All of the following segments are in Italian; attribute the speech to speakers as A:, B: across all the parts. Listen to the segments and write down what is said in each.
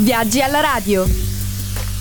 A: Viaggi alla radio.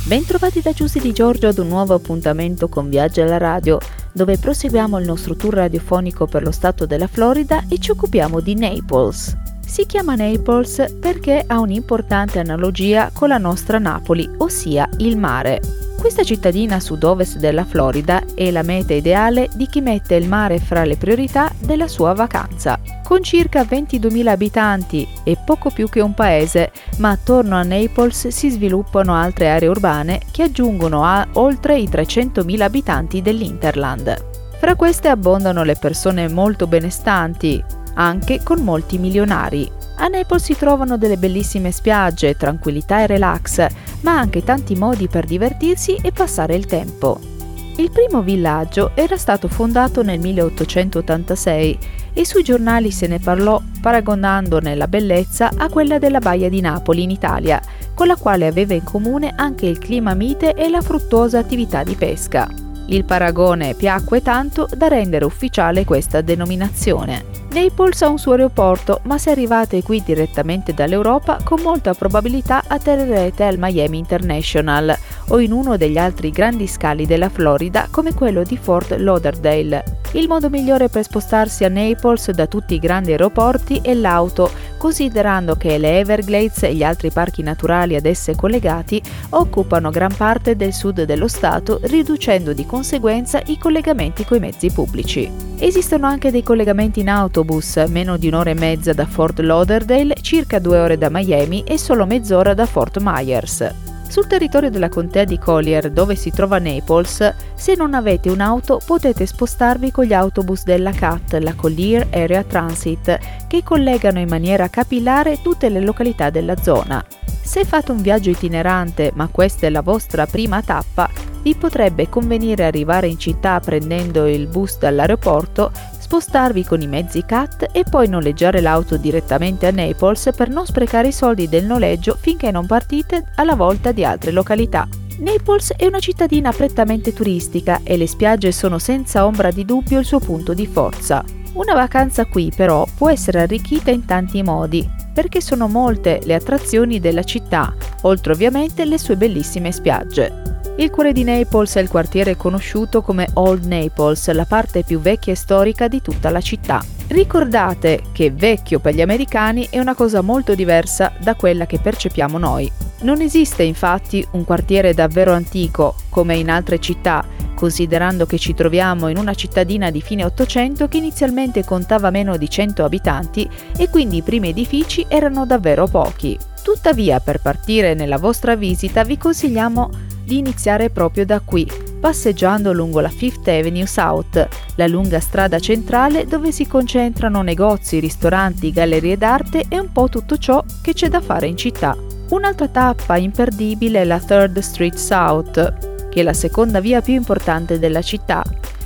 B: Bentrovati da Giussi di Giorgio ad un nuovo appuntamento con Viaggi alla radio, dove proseguiamo il nostro tour radiofonico per lo stato della Florida e ci occupiamo di Naples. Si chiama Naples perché ha un'importante analogia con la nostra Napoli, ossia il mare. Questa cittadina a sud-ovest della Florida è la meta ideale di chi mette il mare fra le priorità della sua vacanza. Con circa 22.000 abitanti e poco più che un paese, ma attorno a Naples si sviluppano altre aree urbane che aggiungono a oltre i 300.000 abitanti dell'Interland. Fra queste abbondano le persone molto benestanti, anche con molti milionari. A Naples si trovano delle bellissime spiagge, tranquillità e relax, ma anche tanti modi per divertirsi e passare il tempo. Il primo villaggio era stato fondato nel 1886 e sui giornali se ne parlò paragonandone la bellezza a quella della Baia di Napoli in Italia, con la quale aveva in comune anche il clima mite e la fruttuosa attività di pesca. Il paragone piacque tanto da rendere ufficiale questa denominazione. Naples ha un suo aeroporto, ma se arrivate qui direttamente dall'Europa, con molta probabilità atterrerete al Miami International o in uno degli altri grandi scali della Florida come quello di Fort Lauderdale. Il modo migliore per spostarsi a Naples da tutti i grandi aeroporti è l'auto, considerando che le Everglades e gli altri parchi naturali ad esse collegati occupano gran parte del sud dello stato, riducendo di conseguenza i collegamenti coi mezzi pubblici. Esistono anche dei collegamenti in autobus, meno di un'ora e mezza da Fort Lauderdale, circa due ore da Miami e solo mezz'ora da Fort Myers. Sul territorio della contea di Collier, dove si trova Naples, se non avete un'auto potete spostarvi con gli autobus della CAT, la Collier Area Transit, che collegano in maniera capillare tutte le località della zona. Se fate un viaggio itinerante, ma questa è la vostra prima tappa, vi potrebbe convenire arrivare in città prendendo il bus dall'aeroporto spostarvi con i mezzi CAT e poi noleggiare l'auto direttamente a Naples per non sprecare i soldi del noleggio finché non partite alla volta di altre località. Naples è una cittadina prettamente turistica e le spiagge sono senza ombra di dubbio il suo punto di forza. Una vacanza qui però può essere arricchita in tanti modi, perché sono molte le attrazioni della città, oltre ovviamente le sue bellissime spiagge. Il cuore di Naples è il quartiere conosciuto come Old Naples, la parte più vecchia e storica di tutta la città. Ricordate che vecchio per gli americani è una cosa molto diversa da quella che percepiamo noi. Non esiste infatti un quartiere davvero antico, come in altre città, considerando che ci troviamo in una cittadina di fine 800 che inizialmente contava meno di 100 abitanti e quindi i primi edifici erano davvero pochi. Tuttavia, per partire nella vostra visita vi consigliamo di iniziare proprio da qui, passeggiando lungo la Fifth Avenue South, la lunga strada centrale dove si concentrano negozi, ristoranti, gallerie d'arte e un po' tutto ciò che c'è da fare in città. Un'altra tappa imperdibile è la Third Street South, che è la seconda via più importante della città.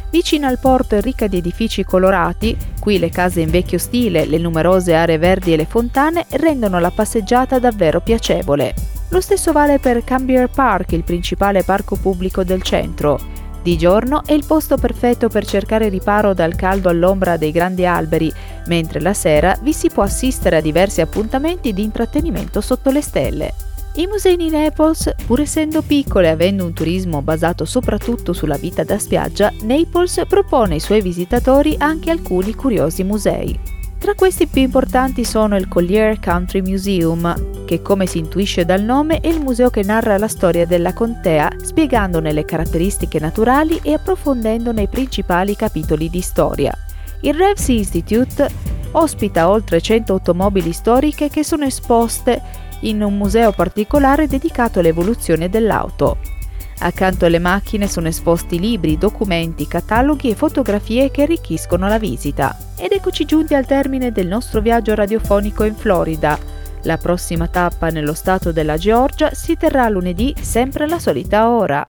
B: Vicino al porto è ricca di edifici colorati, qui le case in vecchio stile, le numerose aree verdi e le fontane rendono la passeggiata davvero piacevole. Lo stesso vale per Cambier Park, il principale parco pubblico del centro. Di giorno è il posto perfetto per cercare riparo dal caldo all'ombra dei grandi alberi, mentre la sera vi si può assistere a diversi appuntamenti di intrattenimento sotto le stelle. I musei di Naples, pur essendo piccole e avendo un turismo basato soprattutto sulla vita da spiaggia, Naples propone ai suoi visitatori anche alcuni curiosi musei. Tra questi più importanti sono il Collier Country Museum, che come si intuisce dal nome è il museo che narra la storia della contea, spiegandone le caratteristiche naturali e approfondendone i principali capitoli di storia. Il Revs Institute ospita oltre 100 automobili storiche che sono esposte in un museo particolare dedicato all'evoluzione dell'auto. Accanto alle macchine sono esposti libri, documenti, cataloghi e fotografie che arricchiscono la visita. Ed eccoci giunti al termine del nostro viaggio radiofonico in Florida. La prossima tappa nello stato della Georgia si terrà lunedì sempre alla solita ora.